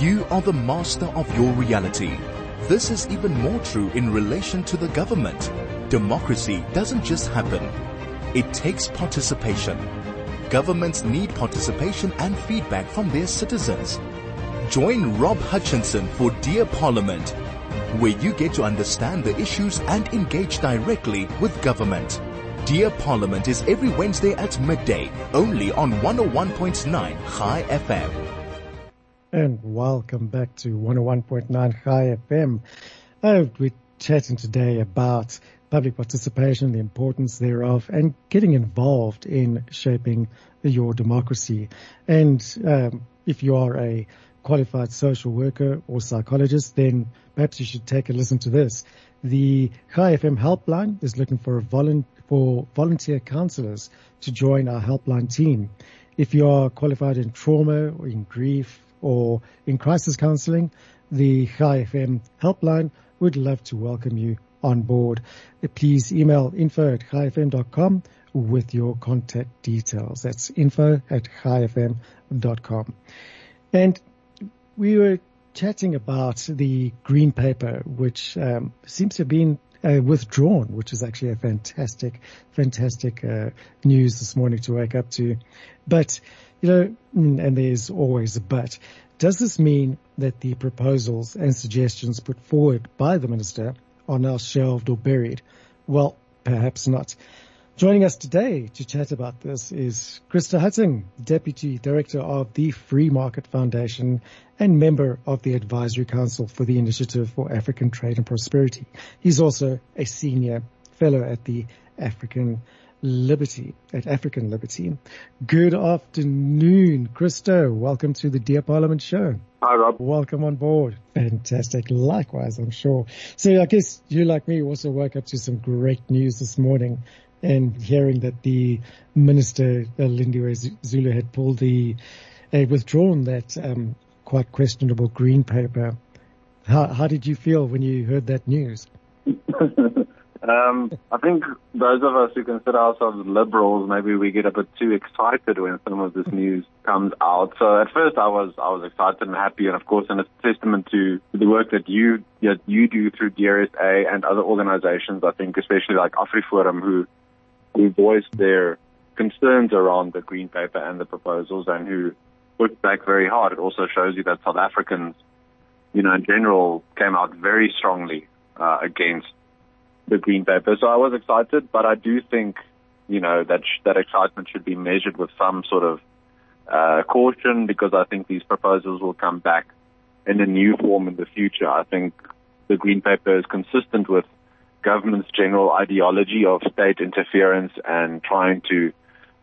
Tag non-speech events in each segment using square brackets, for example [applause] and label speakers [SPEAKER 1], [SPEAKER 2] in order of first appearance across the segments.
[SPEAKER 1] You are the master of your reality. This is even more true in relation to the government. Democracy doesn't just happen. It takes participation. Governments need participation and feedback from their citizens. Join Rob Hutchinson for Dear Parliament, where you get to understand the issues and engage directly with government. Dear Parliament is every Wednesday at midday, only on 101.9 Chai FM.
[SPEAKER 2] And welcome back to 101.9 Chai FM. Uh, we're chatting today about public participation, the importance thereof, and getting involved in shaping your democracy. And um, if you are a qualified social worker or psychologist, then perhaps you should take a listen to this. The Chai FM helpline is looking for for volunteer counselors to join our helpline team. If you are qualified in trauma or in grief or in crisis counseling, the Chai FM helpline would love to welcome you on board. Please email info at chaifm.com with your contact details. That's info at chaifm.com. And we were chatting about the green paper, which um, seems to have been uh, withdrawn, which is actually a fantastic, fantastic uh, news this morning to wake up to. But, you know, and there's always a but. Does this mean that the proposals and suggestions put forward by the minister are now shelved or buried? Well, perhaps not. Joining us today to chat about this is Christo Hattingh, Deputy Director of the Free Market Foundation and member of the Advisory Council for the Initiative for African Trade and Prosperity. He's also a senior fellow at the African Liberty, at African Liberty. Good afternoon, Christo. Welcome to the Dear Parliament show.
[SPEAKER 3] Hi, Rob.
[SPEAKER 2] Welcome on board. Fantastic. Likewise, I'm sure. So I guess you, like me, also woke up to some great news this morning and hearing that the minister, uh, Lindiwe Zulu, had pulled the, uh, withdrawn that um, quite questionable green paper. How, how did you feel when you heard that news? [laughs]
[SPEAKER 3] um, I think those of us who consider ourselves liberals, maybe we get a bit too excited when some of this news comes out. So at first I was I was excited and happy, and of course, and it's a testament to the work that you that you do through DRSA and other organisations. I think especially like AfriForum, who who voiced their concerns around the green paper and the proposals, and who pushed back very hard. It also shows you that South Africans, you know, in general, came out very strongly uh, against the green paper. So I was excited, but I do think, you know, that sh- that excitement should be measured with some sort of uh, caution because I think these proposals will come back in a new form in the future. I think the green paper is consistent with government's general ideology of state interference and trying to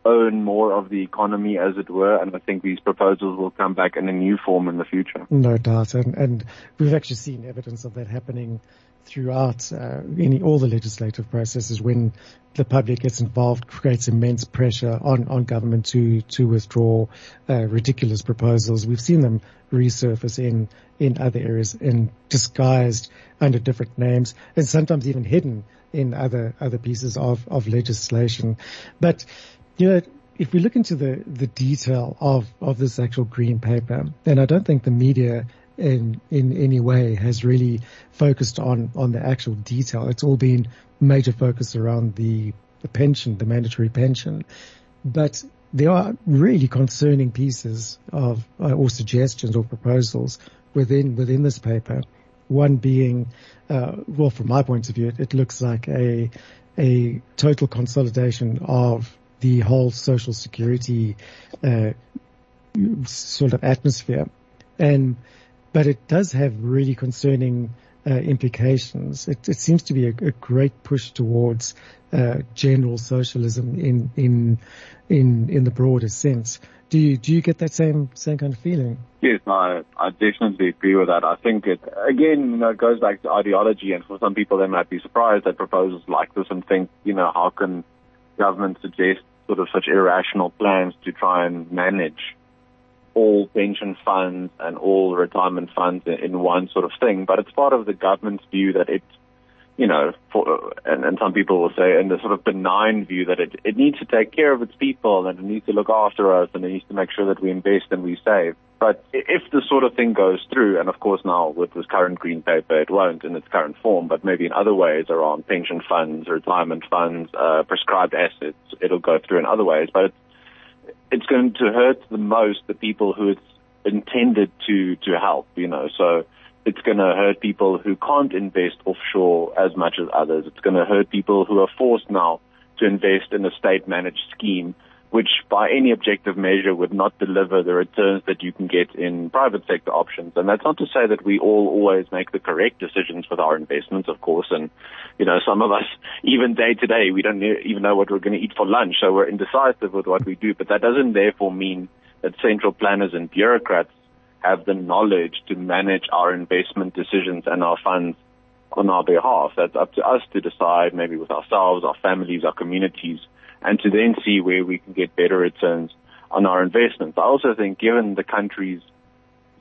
[SPEAKER 3] own more of the economy, as it were. And I think these proposals will come back in a new form in the future.
[SPEAKER 2] No doubt. And, and we've actually seen evidence of that happening throughout uh, any all the legislative processes when the public gets involved creates immense pressure on, on government to to withdraw uh, ridiculous proposals. We've seen them resurface in in other areas in disguised under different names and sometimes even hidden in other other pieces of, of legislation. But you know if we look into the, the detail of, of this actual green paper, then I don't think the media in in any way has really focused on on the actual detail. It's all been major focus around the the pension, the mandatory pension, but there are really concerning pieces of uh, or suggestions or proposals within within this paper. One being, uh, well, from my point of view, it, it looks like a a total consolidation of the whole social security uh, sort of atmosphere, and but it does have really concerning uh, implications. It, it, seems to be a, a great push towards uh, general socialism in in in in the broader sense. Do you do you get that same same kind of feeling?
[SPEAKER 3] Yes, I I definitely agree with that. I think it again you know, it goes back to ideology, and for some people they might be surprised at proposals like this and think you know how can government suggest sort of such irrational plans to try and manage all pension funds and all retirement funds in, one sort of thing, but it's part of the government's view that it, you know, for, and, and some people will say in the sort of benign view that it, it needs to take care of its people and it needs to look after us and it needs to make sure that we invest and we save. But if this sort of thing goes through, and of course now with this current green paper, it won't in its current form, but maybe in other ways around pension funds, retirement funds, uh, prescribed assets, it'll go through in other ways. But it's, it's going to hurt the most the people who it's intended to to help. You know, so it's going to hurt people who can't invest offshore as much as others. It's going to hurt people who are forced now to invest in a state managed scheme which by any objective measure would not deliver the returns that you can get in private sector options. And that's not to say that we all always make the correct decisions with our investments, of course. And, you know, some of us, [laughs] even day to day, we don't even know what we're going to eat for lunch. So we're indecisive with what we do. But that doesn't therefore mean that central planners and bureaucrats have the knowledge to manage our investment decisions and our funds on our behalf. That's up to us to decide, maybe with ourselves, our families, our communities, and to then see where we can get better returns on our investments. I also think given the country's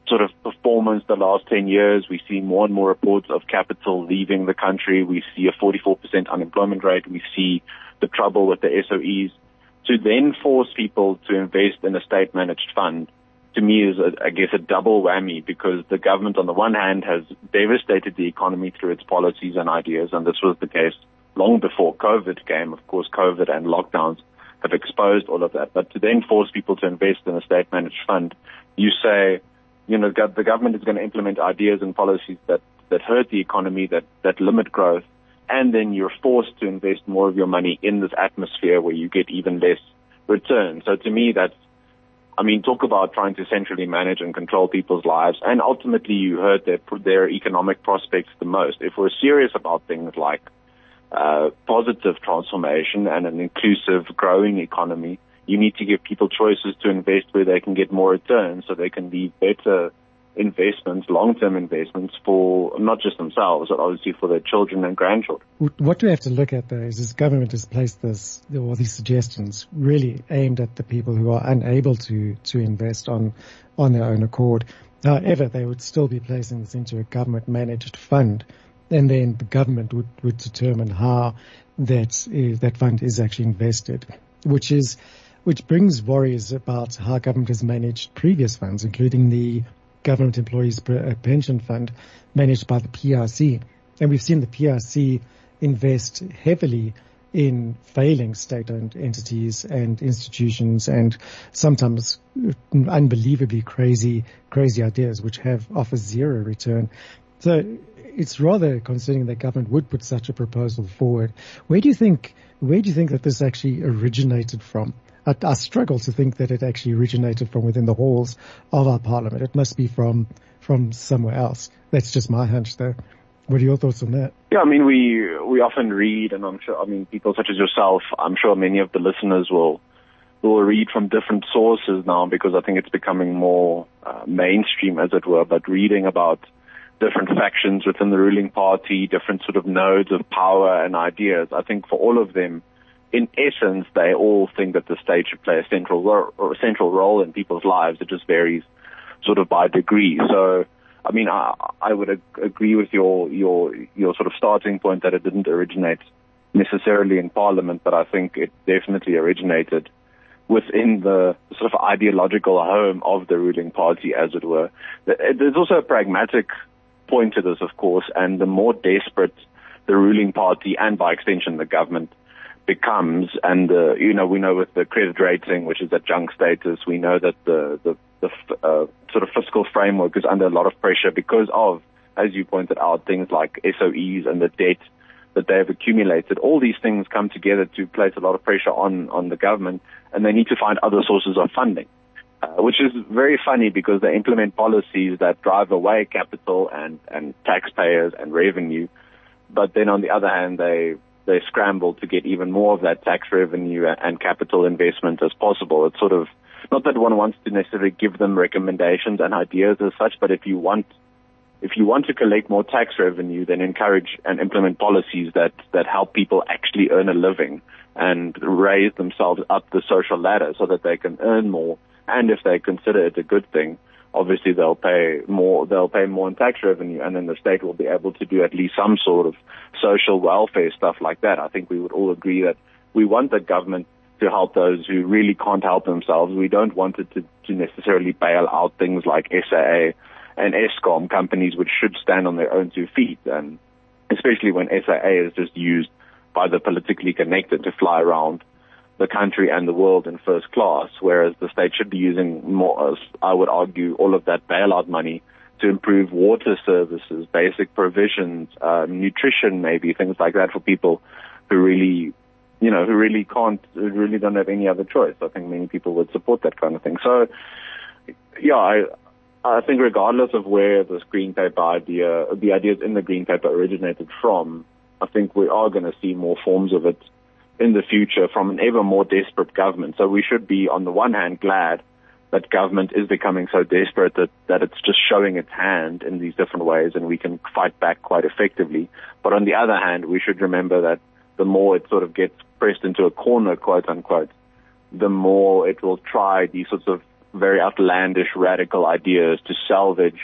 [SPEAKER 3] sort of performance the last 10 years, we see more and more reports of capital leaving the country. We see a 44% unemployment rate. We see the trouble with the SOEs. To then force people to invest in a state managed fund to me is, a, I guess, a double whammy because the government on the one hand has devastated the economy through its policies and ideas, and this was the case long before COVID came. Of course, COVID and lockdowns have exposed all of that. But to then force people to invest in a state managed fund, you say, you know, the government is going to implement ideas and policies that, that hurt the economy, that, that limit growth, and then you're forced to invest more of your money in this atmosphere where you get even less return. So to me, that's, I mean, talk about trying to centrally manage and control people's lives, and ultimately you hurt their, their economic prospects the most. If we're serious about things like uh, positive transformation and an inclusive, growing economy, you need to give people choices to invest where they can get more returns so they can leave better investments, long-term investments for not just themselves, but obviously for their children and grandchildren.
[SPEAKER 2] What we have to look at though is this government has placed this, all these suggestions really aimed at the people who are unable to, to invest on, on their own accord. However, they would still be placing this into a government managed fund and then the government would, would determine how that is, that fund is actually invested, which is which brings worries about how government has managed previous funds, including the government employees uh, pension fund managed by the PIC. And we've seen the PIC invest heavily in failing state-owned entities and institutions and sometimes unbelievably crazy, crazy ideas which have offer zero return. So it's rather concerning that government would put such a proposal forward. Where do you think, where do you think that this actually originated from? I, I, struggle to think that it actually originated from within the halls of our parliament. It must be from, from somewhere else. That's just my hunch though. What are your thoughts on that?
[SPEAKER 3] Yeah, I mean, we, we often read and I'm sure, I mean, people such as yourself, I'm sure many of the listeners will, will read from different sources now because I think it's becoming more uh, mainstream as it were, but reading about different factions within the ruling party, different sort of nodes of power and ideas. I think for all of them, in essence, they all think that the state should play a central ro- or a central role in people's lives. It just varies sort of by degree. So, I mean, I, I would ag- agree with your, your, your sort of starting point that it didn't originate necessarily in parliament, but I think it definitely originated within the sort of ideological home of the ruling party, as it were. There's also a pragmatic point to this, of course, and the more desperate the ruling party and by extension the government becomes, and uh, you know we know with the credit rating, which is at junk status, we know that the the, the uh, sort of fiscal framework is under a lot of pressure because of, as you pointed out, things like SOEs and the debt that they have accumulated. All these things come together to place a lot of pressure on on the government, and they need to find other sources of funding. Uh, which is very funny because they implement policies that drive away capital and, and taxpayers and revenue. But then on the other hand, they, they scramble to get even more of that tax revenue and capital investment as possible. It's sort of, not that one wants to necessarily give them recommendations and ideas as such, but if you want, if you want to collect more tax revenue, then encourage and implement policies that, that help people actually earn a living and raise themselves up the social ladder so that they can earn more and if they consider it a good thing, obviously they'll pay more, they'll pay more in tax revenue and then the state will be able to do at least some sort of social welfare stuff like that. I think we would all agree that we want the government to help those who really can't help themselves. We don't want it to, to necessarily bail out things like SAA and Eskom companies which should stand on their own two feet, and especially when SAA is just used by the politically connected to fly around the country and the world in first class, whereas the state should be using more, I would argue, all of that bailout money to improve water services, basic provisions, uh, nutrition, maybe things like that for people who really, you know, who really can't, who really don't have any other choice. I think many people would support that kind of thing. So, yeah, I, I think regardless of where this green paper idea, the ideas in the green paper originated from, I think we are going to see more forms of it in the future from an ever more desperate government. So we should be, on the one hand, glad that government is becoming so desperate that, that it's just showing its hand in these different ways and we can fight back quite effectively. But on the other hand, we should remember that the more it sort of gets pressed into a corner, quote unquote, the more it will try these sorts of very outlandish, radical ideas to salvage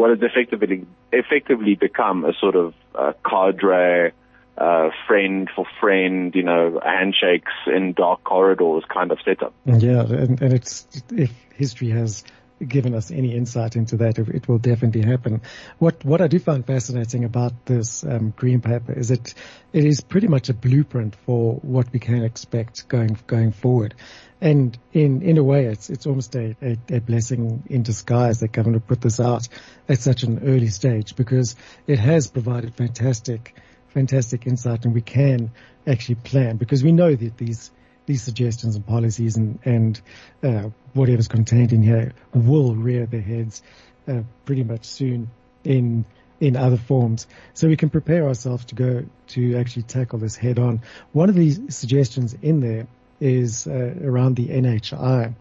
[SPEAKER 3] what has effectively effectively become a sort of uh, cadre, uh, friend for friend, you know, handshakes in dark corridors kind of setup.
[SPEAKER 2] Yeah, and, and it's if history has given us any insight into that, it will definitely happen. What what I do find fascinating about this um, green paper is that it is pretty much a blueprint for what we can expect going going forward. And in in a way, it's it's almost a, a, a blessing in disguise that government put this out at such an early stage because it has provided fantastic fantastic insight, and we can actually plan because we know that these these suggestions and policies and, and uh, whatever's contained in here will rear their heads uh, pretty much soon in in other forms. So we can prepare ourselves to go to actually tackle this head on. One of these suggestions in there is uh, around the NHI.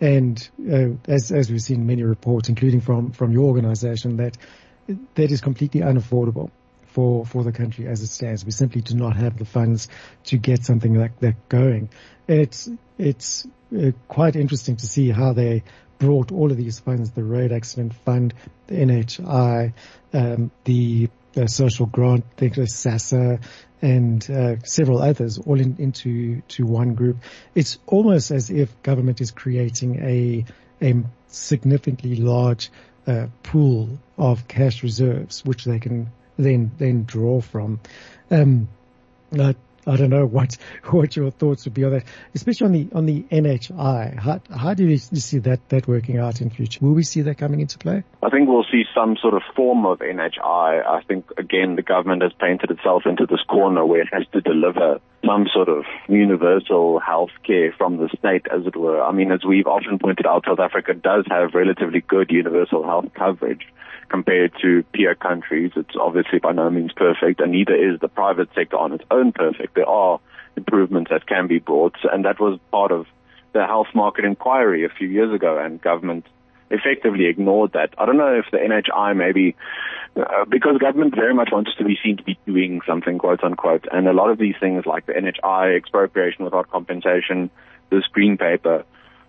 [SPEAKER 2] And uh, as, as we've seen many reports, including from, from your organization, that that is completely unaffordable for, for the country as it stands. We simply do not have the funds to get something like that going. It's, it's uh, quite interesting to see how they brought all of these funds, the road accident fund, the NHI, um, the social grant, the SASSA, and uh, several others all in, into to one group. It's almost as if government is creating a a significantly large uh, pool of cash reserves, which they can then then draw from. Um, I, I don't know [laughs] what what your thoughts would be on that, especially on the on the NHI. How how do you see that that working out in future? Will we see that coming into play?
[SPEAKER 3] I think we'll see some sort of form of NHI. I think again the government has painted itself into this corner where it has to deliver some sort of universal health care from the state, as it were. I mean, as we've often pointed out, South Africa does have relatively good universal health coverage compared to peer countries. It's obviously by no means perfect, and neither is the private sector on its own perfect. There are improvements that can be brought, and that was part of the health market inquiry a few years ago, and government effectively ignored that. I don't know if the NHI maybe, uh, because government very much wants to be seen to be doing something, quote unquote, and a lot of these things like the NHI, expropriation without compensation, this green paper,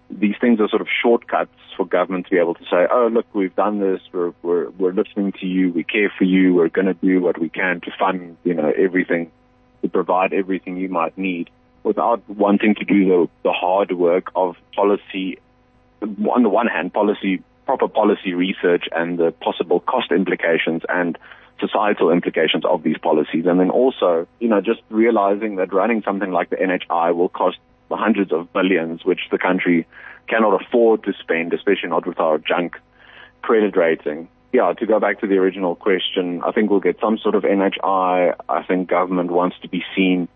[SPEAKER 3] these things are sort of shortcuts for government to be able to say, oh, look, we've done this, we're, we're, we're listening to you, we care for you, we're going to do what we can to fund, you know, everything, to provide everything you might need without wanting to do the, the hard work of policy, on the one hand, policy, proper policy research and the possible cost implications and societal implications of these policies. And then also, you know, just realizing that running something like the NHI will cost hundreds of billions which the country cannot afford to spend, especially not with our junk credit rating. Yeah, to go back to the original question, I think we'll get some sort of NHI. I think government wants to be seen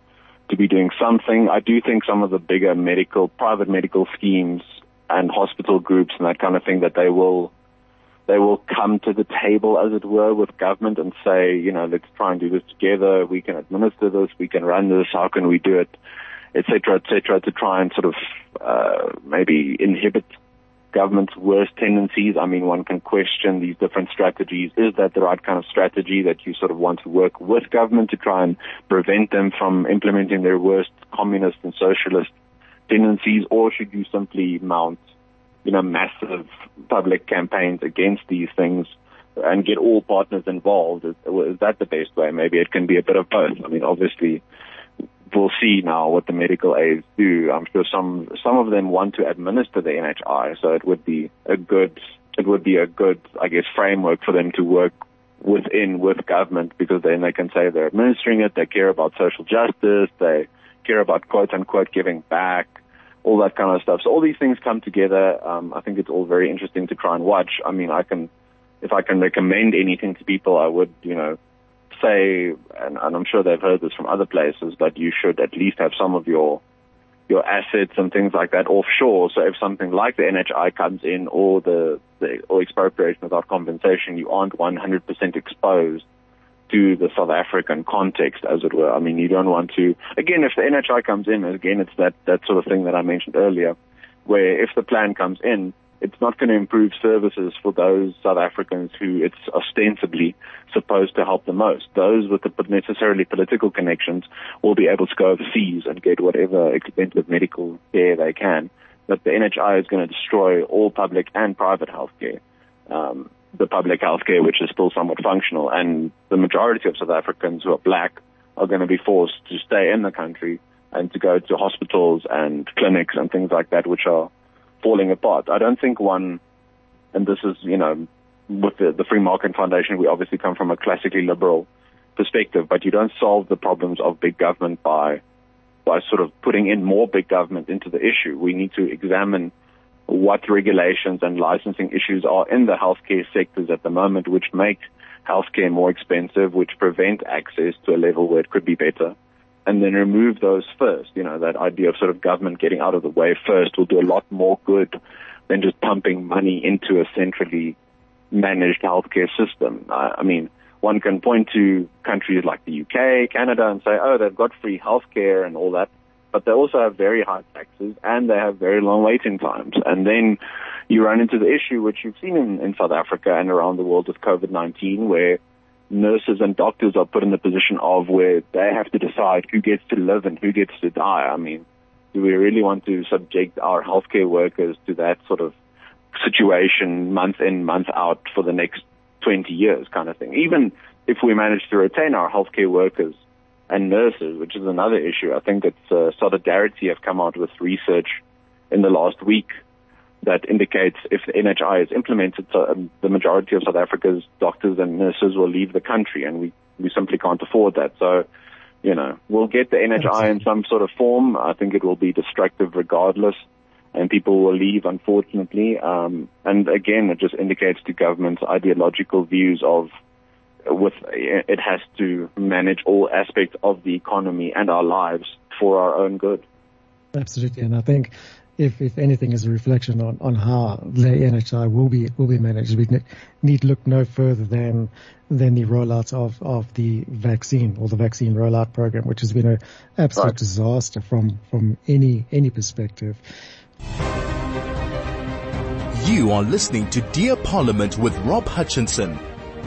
[SPEAKER 3] to be doing something. I do think some of the bigger medical, private medical schemes and hospital groups and that kind of thing that they will they will come to the table, as it were, with government and say, you know, let's try and do this together. We can administer this. We can run this. How can we do it? et cetera, et cetera, to try and sort of uh, maybe inhibit government's worst tendencies. I mean, one can question these different strategies. Is that the right kind of strategy that you sort of want to work with government to try and prevent them from implementing their worst communist and socialist tendencies, or should you simply mount, you know, massive public campaigns against these things and get all partners involved? Is, is that the best way? Maybe it can be a bit of both. I mean, obviously, we'll see now what the medical aids do. I'm sure some some of them want to administer the NHI, so it would be a good it would be a good I guess framework for them to work within with government because then they can say they're administering it, they care about social justice, they care about quote unquote giving back, all that kind of stuff. So all these things come together. Um, I think it's all very interesting to try and watch. I mean, I can, if I can recommend anything to people, I would, you know, say, and, and I'm sure they've heard this from other places, but you should at least have some of your your assets and things like that offshore. So if something like the NHI comes in or the, the or expropriation without compensation, you aren't 100% exposed to the South African context, as it were. I mean, you don't want to, again, if the NHI comes in, again, it's that, that sort of thing that I mentioned earlier, where if the plan comes in, it's not going to improve services for those South Africans who it's ostensibly supposed to help the most. Those with the necessarily political connections will be able to go overseas and get whatever expensive medical care they can. But the NHI is going to destroy all public and private health care. Um, the public health care, which is still somewhat functional, and the majority of South Africans who are black are going to be forced to stay in the country and to go to hospitals and clinics and things like that, which are falling apart. I don't think one, and this is, you know, with the, the Free Market Foundation, we obviously come from a classically liberal perspective, but you don't solve the problems of big government by, by sort of putting in more big government into the issue. We need to examine what regulations and licensing issues are in the healthcare sectors at the moment, which make healthcare more expensive, which prevent access to a level where it could be better and then remove those first. You know, that idea of sort of government getting out of the way first will do a lot more good than just pumping money into a centrally managed healthcare system. Uh, I mean, one can point to countries like the UK, Canada, and say, oh, they've got free healthcare and all that, but they also have very high taxes and they have very long waiting times. And then you run into the issue which you've seen in, in South Africa and around the world with COVID-19, where nurses and doctors are put in the position of where they have to decide who gets to live and who gets to die. I mean, do we really want to subject our healthcare workers to that sort of situation month in, month out for the next 20 years kind of thing? Even if we manage to retain our healthcare workers and nurses, which is another issue, I think it's uh, Solidarity have come out with research in the last week that indicates if the NHI is implemented, um, the majority of South Africa's doctors and nurses will leave the country, and we, we simply can't afford that. So, you know, we'll get the NHI in some sort of form. I think it will be destructive regardless, and people will leave, unfortunately. Um, and again, it just indicates to government's ideological views of with it has to manage all aspects of the economy and our lives for our own good.
[SPEAKER 2] Absolutely, and I think if, if anything, is a reflection on, on how the NHI will be will be managed. We need look no further than than the rollout of, of the vaccine or the vaccine rollout program, which has been an absolute right. disaster from from any any perspective.
[SPEAKER 1] You are listening to Dear Parliament with Rob Hutchinson,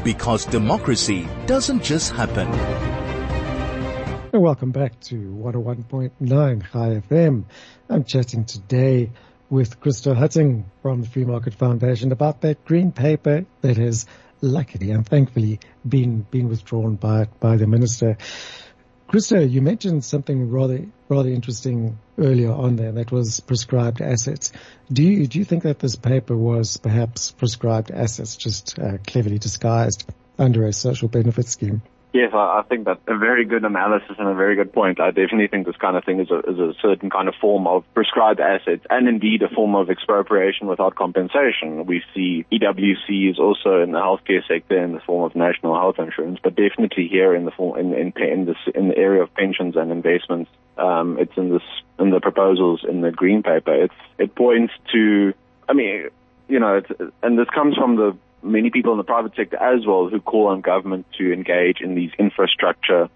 [SPEAKER 1] because democracy doesn't just happen.
[SPEAKER 2] Welcome back to 101.9 Chai FM. I'm chatting today with Christo Hattingh from the Free Market Foundation about that green paper that has luckily and thankfully been been withdrawn by by the minister. Christo, you mentioned something rather rather interesting earlier on there. That was prescribed assets. Do you do you think that this paper was perhaps prescribed assets, just uh, cleverly disguised under a social benefit scheme?
[SPEAKER 3] Yes, I, think that's a very good analysis and a very good point. I definitely think this kind of thing is a, is a certain kind of form of prescribed assets and indeed a form of expropriation without compensation. We see EWC is also in the healthcare sector in the form of national health insurance, but definitely here in the form in in, in this in the area of pensions and investments. Um, it's in this in the proposals in the green paper. It's it points to. I mean, you know, and this comes from the many people in the private sector as well who call on government to engage in these infrastructure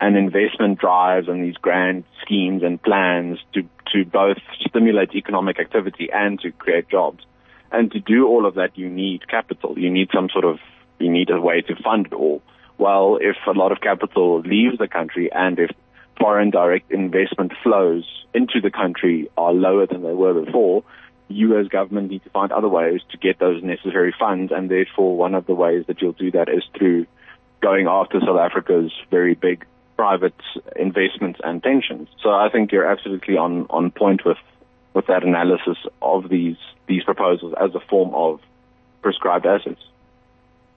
[SPEAKER 3] and investment drives and these grand schemes and plans to, to both stimulate economic activity and to create jobs. And to do all of that, you need capital. You need some sort of, you need a way to fund it all. Well, if a lot of capital leaves the country and if foreign direct investment flows into the country are lower than they were before, you as government need to find other ways to get those necessary funds, and therefore one of the ways that you'll do that is through going after South Africa's very big private investments and pensions. So I think you're absolutely on, on point with, with that analysis of these, these proposals as a form of prescribed assets.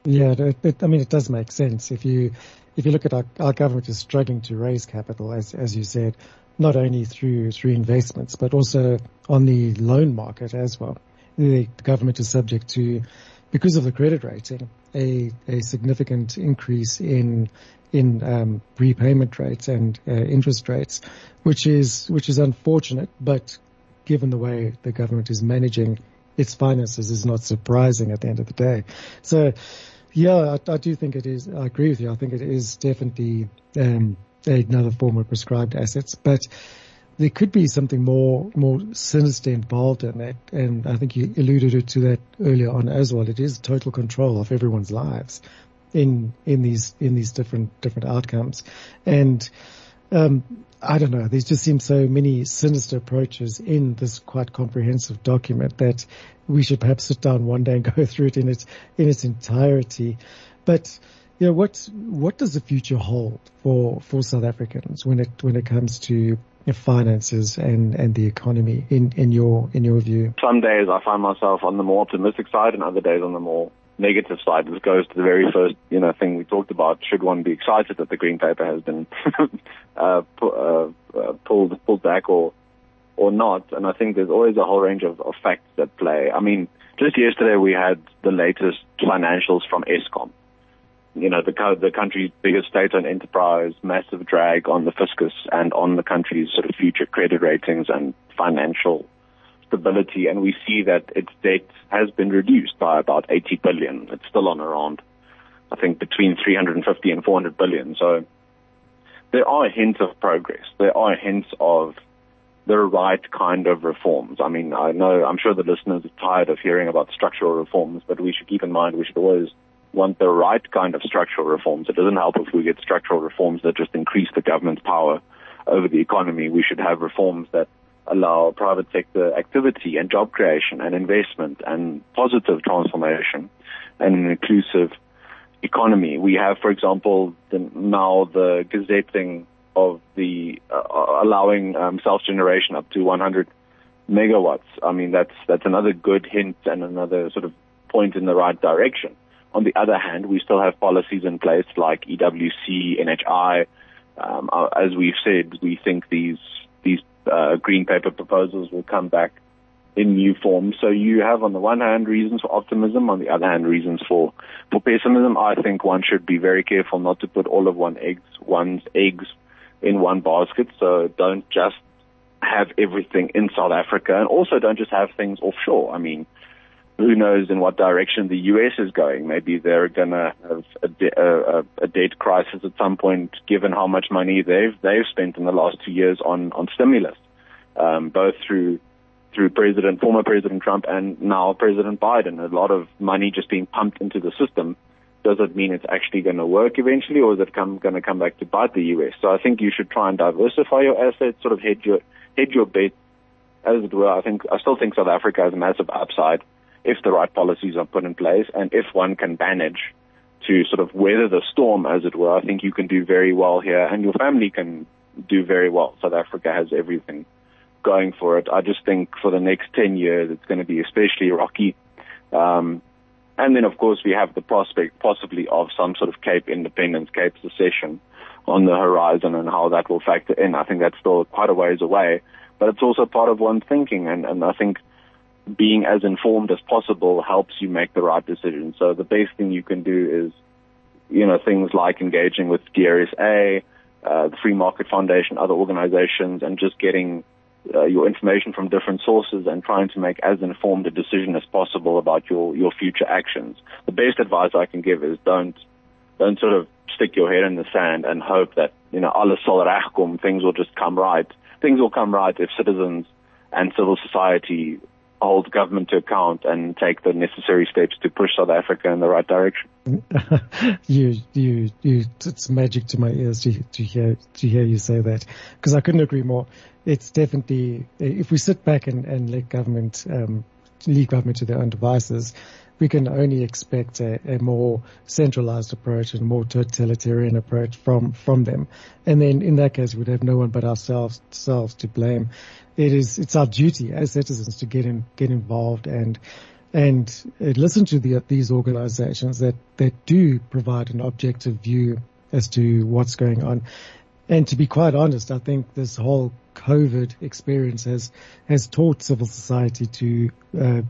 [SPEAKER 2] Yeah, it, it, I mean, it does make sense. If you, if you look at our, our government is struggling to raise capital, as, as you said, not only through, through investments, but also on the loan market as well. The, government is subject to, because of the credit rating, a, a significant increase in in um, repayment rates and uh, interest rates, which is which is unfortunate. But given the way the government is managing its finances, is not surprising at the end of the day. So, yeah, I, I do think it is. I agree with you. I think it is definitely um, another form of prescribed assets, but there could be something more more sinister involved in that. And I think you alluded to that earlier on as well. It is total control of everyone's lives in in these in these different different outcomes. And um, I don't know. There just seems so many sinister approaches in this quite comprehensive document that we should perhaps sit down one day and [laughs] go through it in its in its entirety. But you know, what what does the future hold for for South Africans when it when it comes to finances and, and the economy in, in your in your view?
[SPEAKER 3] Some days I find myself on the more optimistic side, and other days on the more negative side. This goes to the very first you know thing we talked about. Should one be excited that the green paper has been [laughs] uh, pu- uh, uh, pulled pulled back or or not? And I think there's always a whole range of, of facts that play. I mean, just yesterday we had the latest financials from Eskom you know, the, the country's biggest state-owned enterprise, massive drag on the fiscus and on the country's sort of future credit ratings and financial stability. And we see that its debt has been reduced by about 80 billion. It's still on around, I think, between 350 and 400 billion. So there are hints of progress. There are hints of the right kind of reforms. I mean, I know, I'm sure the listeners are tired of hearing about structural reforms, but we should keep in mind we should always want the right kind of structural reforms. It doesn't help if we get structural reforms that just increase the government's power over the economy. We should have reforms that allow private sector activity and job creation and investment and positive transformation and an inclusive economy. We have, for example, the, now the gazetting of the uh, allowing um, self-generation up to 100 megawatts. I mean, that's that's another good hint and another sort of point in the right direction. On the other hand, we still have policies in place like EWC, NHI. Um, uh, as we've said, we think these these uh, green paper proposals will come back in new form. So you have, on the one hand, reasons for optimism, on the other hand, reasons for for pessimism. I think one should be very careful not to put all of one eggs one's eggs in one basket. So don't just have everything in South Africa, and also don't just have things offshore. I mean, who knows in what direction the U.S. is going. Maybe they're going to have a, de- a, a, debt crisis at some point, given how much money they've they've spent in the last two years on on stimulus, um, both through through President former President Trump and now President Biden. A lot of money just being pumped into the system. Does it mean it's actually going to work eventually, or is it come, going to come back to bite the U.S.? So I think you should try and diversify your assets, sort of hedge your hedge your bet, as it were. I think I still think South Africa has a massive upside if the right policies are put in place and if one can manage to sort of weather the storm, as it were, I think you can do very well here and your family can do very well. South Africa has everything going for it. I just think for the next 10 years, it's going to be especially rocky. Um, and then, of course, we have the prospect possibly of some sort of Cape independence, Cape secession on the horizon and how that will factor in. I think that's still quite a ways away, but it's also part of one's thinking. And, and I think being as informed as possible helps you make the right decision. So the best thing you can do is, you know, things like engaging with DRSA, uh, the Free Market Foundation, other organizations, and just getting uh, your information from different sources and trying to make as informed a decision as possible about your, your future actions. The best advice I can give is don't, don't sort of stick your head in the sand and hope that, you know, alles sal regkom, things will just come right. Things will come right if citizens and civil society hold government to account and take the necessary steps to push South Africa in the right direction. [laughs]
[SPEAKER 2] you, you, you, it's magic to my ears to, to hear, to hear you say that because I couldn't agree more. It's definitely, if we sit back and, and let government, um, leave government to their own devices, we can only expect a, a more centralized approach and more totalitarian approach from, from them. And then in that case, we'd have no one but ourselves, ourselves to blame. It is, it's our duty as citizens to get in, get involved and, and listen to the, these organizations that, that do provide an objective view as to what's going on. And to be quite honest, I think this whole COVID experience has has taught civil society to uh,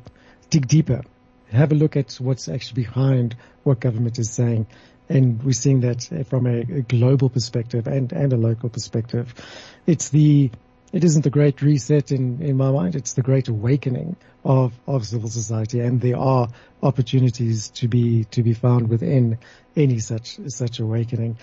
[SPEAKER 2] dig deeper, have a look at what's actually behind what government is saying, and we're seeing that from a, a global perspective and and a local perspective. It's the it isn't the great reset in, in my mind. It's the great awakening of, of civil society. And there are opportunities to be, to be found within any such, such awakening.